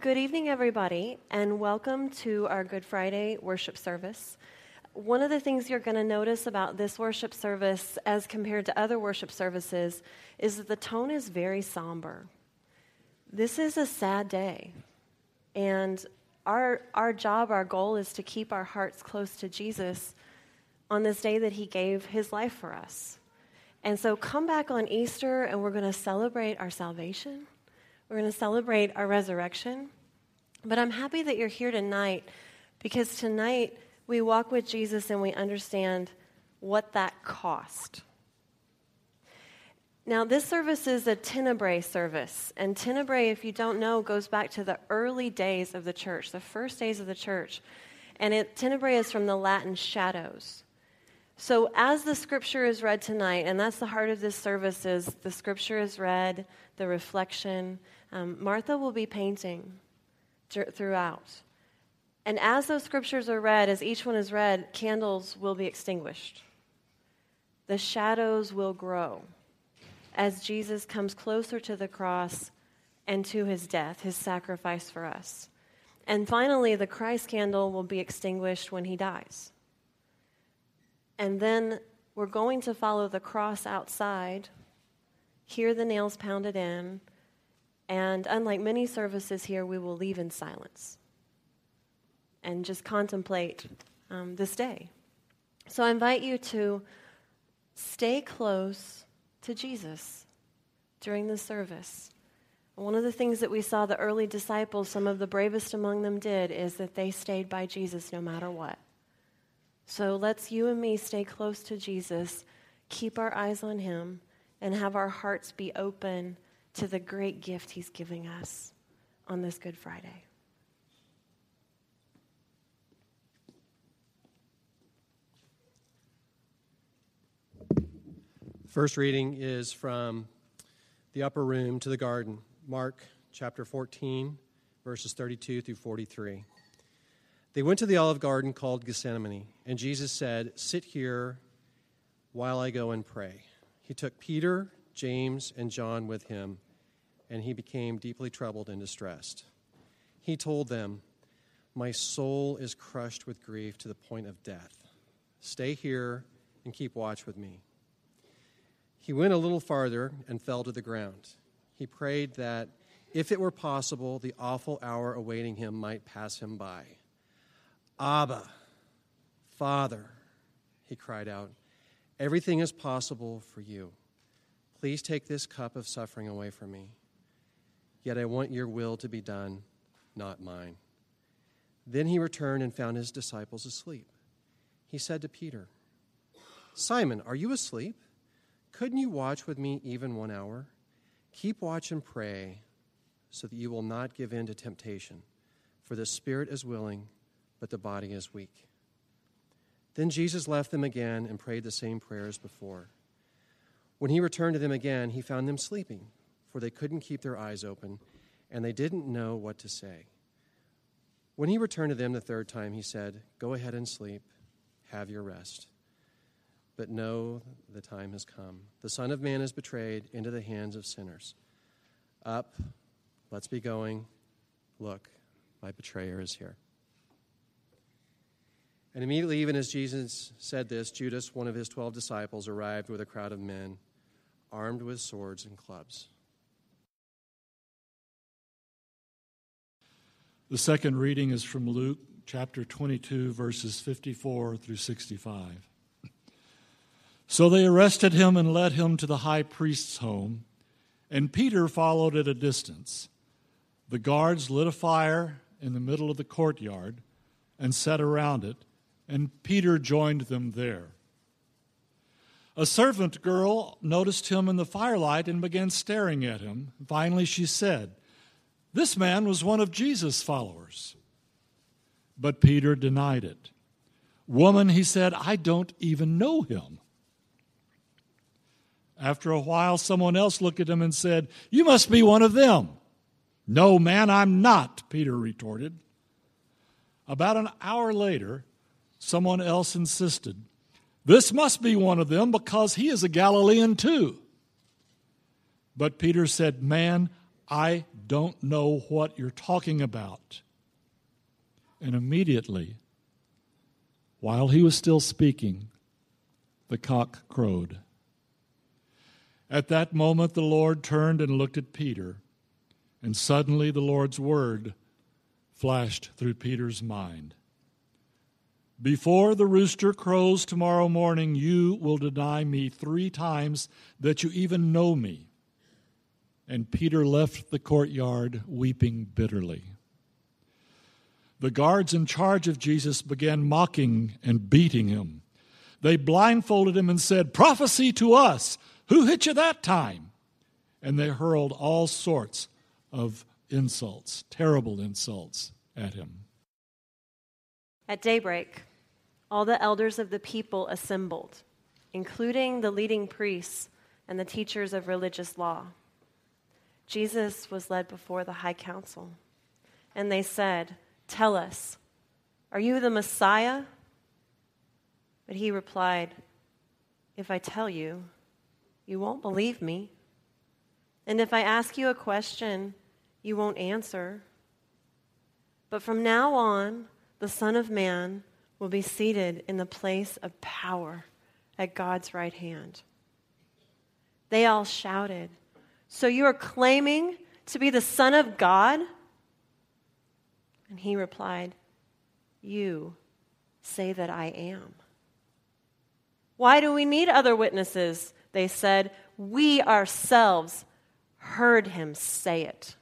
Good evening, everybody, and welcome to our Good Friday worship service. One of the things you're going to notice about this worship service, as compared to other worship services, is that the tone is very somber. This is a sad day, and our, our job, our goal is to keep our hearts close to Jesus on this day that He gave His life for us. And so come back on Easter, and we're going to celebrate our salvation we're going to celebrate our resurrection. But I'm happy that you're here tonight because tonight we walk with Jesus and we understand what that cost. Now, this service is a Tenebrae service. And Tenebrae, if you don't know, goes back to the early days of the church, the first days of the church. And it, Tenebrae is from the Latin shadows. So, as the scripture is read tonight, and that's the heart of this service, is the scripture is read, the reflection, um, Martha will be painting throughout. And as those scriptures are read, as each one is read, candles will be extinguished. The shadows will grow as Jesus comes closer to the cross and to his death, his sacrifice for us. And finally, the Christ candle will be extinguished when he dies. And then we're going to follow the cross outside, hear the nails pounded in, and unlike many services here, we will leave in silence and just contemplate um, this day. So I invite you to stay close to Jesus during the service. One of the things that we saw the early disciples, some of the bravest among them did, is that they stayed by Jesus no matter what. So let's you and me stay close to Jesus, keep our eyes on him, and have our hearts be open to the great gift He's giving us on this Good Friday. First reading is from the upper room to the garden, Mark chapter 14, verses 32 through 43. They went to the olive garden called Gethsemane, and Jesus said, Sit here while I go and pray. He took Peter James, and John with him, and he became deeply troubled and distressed. He told them, My soul is crushed with grief to the point of death. Stay here and keep watch with me. He went a little farther and fell to the ground. He prayed that, if it were possible, the awful hour awaiting him might pass him by. Abba, Father, he cried out, everything is possible for you. Please take this cup of suffering away from me. Yet I want your will to be done, not mine. Then he returned and found his disciples asleep. He said to Peter, Simon, are you asleep? Couldn't you watch with me even one hour? Keep watch and pray so that you will not give in to temptation. For the spirit is willing, but the body is weak. Then Jesus left them again and prayed the same prayer as before. When he returned to them again, he found them sleeping, for they couldn't keep their eyes open, and they didn't know what to say. When he returned to them the third time, he said, Go ahead and sleep, have your rest. But know the time has come. The Son of Man is betrayed into the hands of sinners. Up, let's be going. Look, my betrayer is here. And immediately, even as Jesus said this, Judas, one of his twelve disciples, arrived with a crowd of men armed with swords and clubs. The second reading is from Luke chapter 22, verses 54 through 65. So they arrested him and led him to the high priest's home, and Peter followed at a distance. The guards lit a fire in the middle of the courtyard and sat around it, and Peter joined them there. A servant girl noticed him in the firelight and began staring at him. Finally, she said, This man was one of Jesus' followers. But Peter denied it. Woman, he said, I don't even know him. After a while, someone else looked at him and said, You must be one of them. No, man, I'm not, Peter retorted. About an hour later, someone else insisted, this must be one of them because he is a Galilean too. But Peter said, Man, I don't know what you're talking about. And immediately, while he was still speaking, the cock crowed. At that moment, the Lord turned and looked at Peter, and suddenly the Lord's word flashed through Peter's mind. Before the rooster crows tomorrow morning, you will deny me three times that you even know me. And Peter left the courtyard weeping bitterly. The guards in charge of Jesus began mocking and beating him. They blindfolded him and said, Prophecy to us! Who hit you that time? And they hurled all sorts of insults, terrible insults, at him. At daybreak, all the elders of the people assembled, including the leading priests and the teachers of religious law. Jesus was led before the high council, and they said, Tell us, are you the Messiah? But he replied, If I tell you, you won't believe me. And if I ask you a question, you won't answer. But from now on, the Son of Man will be seated in the place of power at God's right hand. They all shouted, So you are claiming to be the Son of God? And he replied, You say that I am. Why do we need other witnesses? They said, We ourselves heard him say it.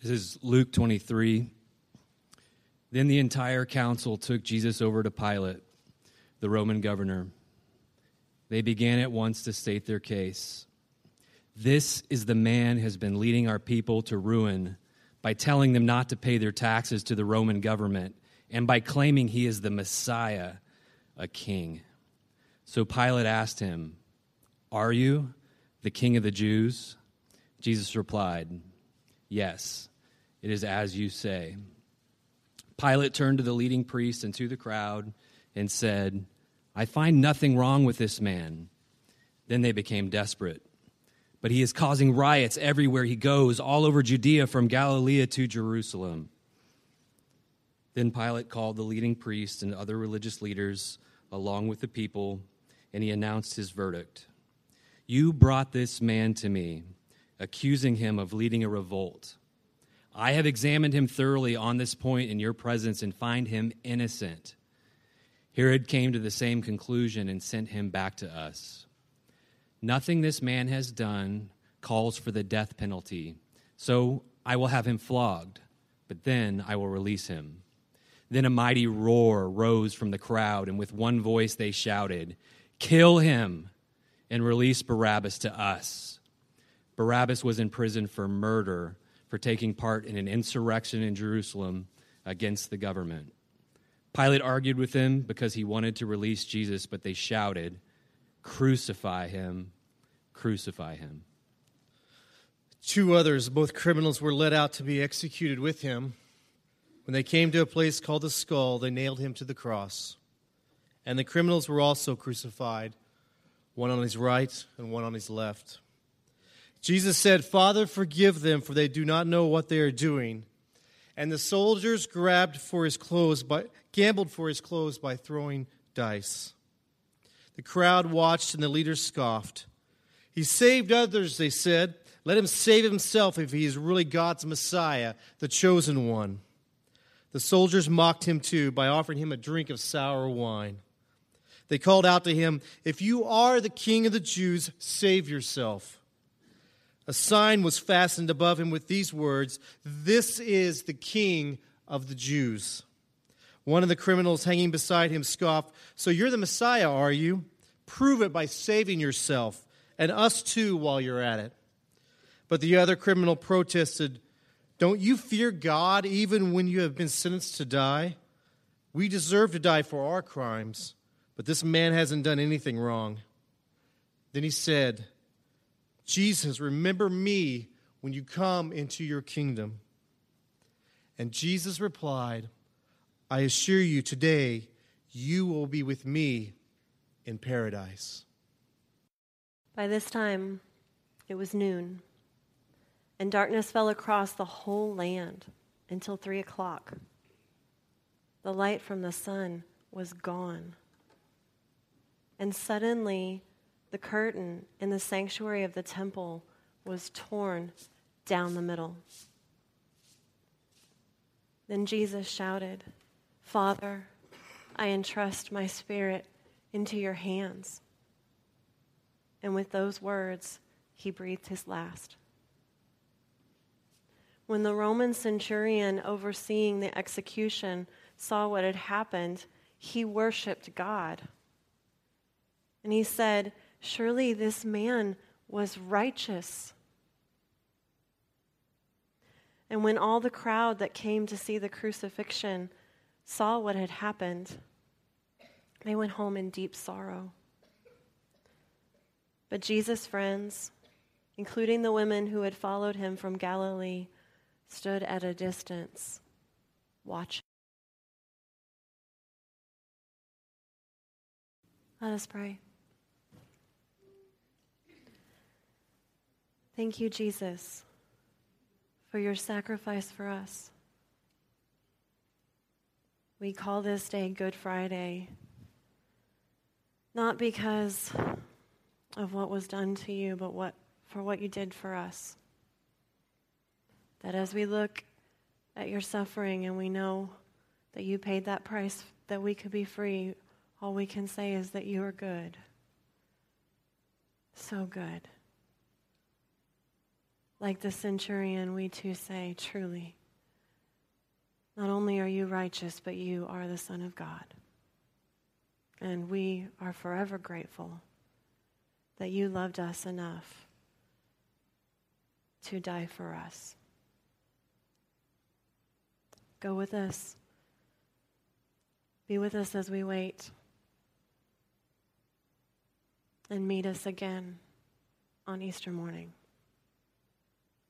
This is Luke 23. Then the entire council took Jesus over to Pilate, the Roman governor. They began at once to state their case. This is the man has been leading our people to ruin by telling them not to pay their taxes to the Roman government and by claiming he is the Messiah, a king. So Pilate asked him, are you the king of the Jews? Jesus replied, Yes, it is as you say. Pilate turned to the leading priests and to the crowd and said, I find nothing wrong with this man. Then they became desperate. But he is causing riots everywhere he goes, all over Judea from Galilee to Jerusalem. Then Pilate called the leading priests and other religious leaders along with the people, and he announced his verdict. You brought this man to me, accusing him of leading a revolt. I have examined him thoroughly on this point in your presence and find him innocent. Herod came to the same conclusion and sent him back to us. Nothing this man has done calls for the death penalty, so I will have him flogged, but then I will release him. Then a mighty roar rose from the crowd, and with one voice they shouted, Kill him! and release Barabbas to us. Barabbas was in prison for murder, for taking part in an insurrection in Jerusalem against the government. Pilate argued with them because he wanted to release Jesus, but they shouted, Crucify him! Crucify him! Two others, both criminals, were led out to be executed with him. When they came to a place called the skull, they nailed him to the cross. And the criminals were also crucified one on his right and one on his left. Jesus said, Father, forgive them, for they do not know what they are doing. And the soldiers grabbed for his clothes, by, gambled for his clothes by throwing dice. The crowd watched, and the leaders scoffed. He saved others, they said. Let him save himself if he is really God's Messiah, the chosen one. The soldiers mocked him too by offering him a drink of sour wine. They called out to him, If you are the king of the Jews, save yourself. A sign was fastened above him with these words This is the king of the Jews. One of the criminals hanging beside him scoffed, So you're the Messiah, are you? Prove it by saving yourself, and us too while you're at it. But the other criminal protested, Don't you fear God even when you have been sentenced to die? We deserve to die for our crimes but this man hasn't done anything wrong. Then he said, Jesus, remember me when you come into your kingdom. And Jesus replied, I assure you, today you will be with me in paradise. By this time, it was noon. and darkness fell across the whole land until three o'clock. The light from the sun was gone. And suddenly, the curtain in the sanctuary of the temple was torn down the middle. Then Jesus shouted, Father, I entrust my spirit into your hands. And with those words, he breathed his last. When the Roman centurion overseeing the execution saw what had happened, he worshiped God. And he said, Surely this man was righteous. And when all the crowd that came to see the crucifixion saw what had happened, they went home in deep sorrow. But Jesus' friends, including the women who had followed him from Galilee, stood at a distance, watching. Let us pray. Thank you, Jesus, for your sacrifice for us. We call this day Good Friday, not because of what was done to you, but what, for what you did for us. That as we look at your suffering and we know that you paid that price that we could be free, all we can say is that you are good. So good. Like the centurion, we too say, truly, not only are you righteous, but you are the Son of God. And we are forever grateful that you loved us enough to die for us. Go with us. Be with us as we wait. And meet us again on Easter morning.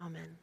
Amen.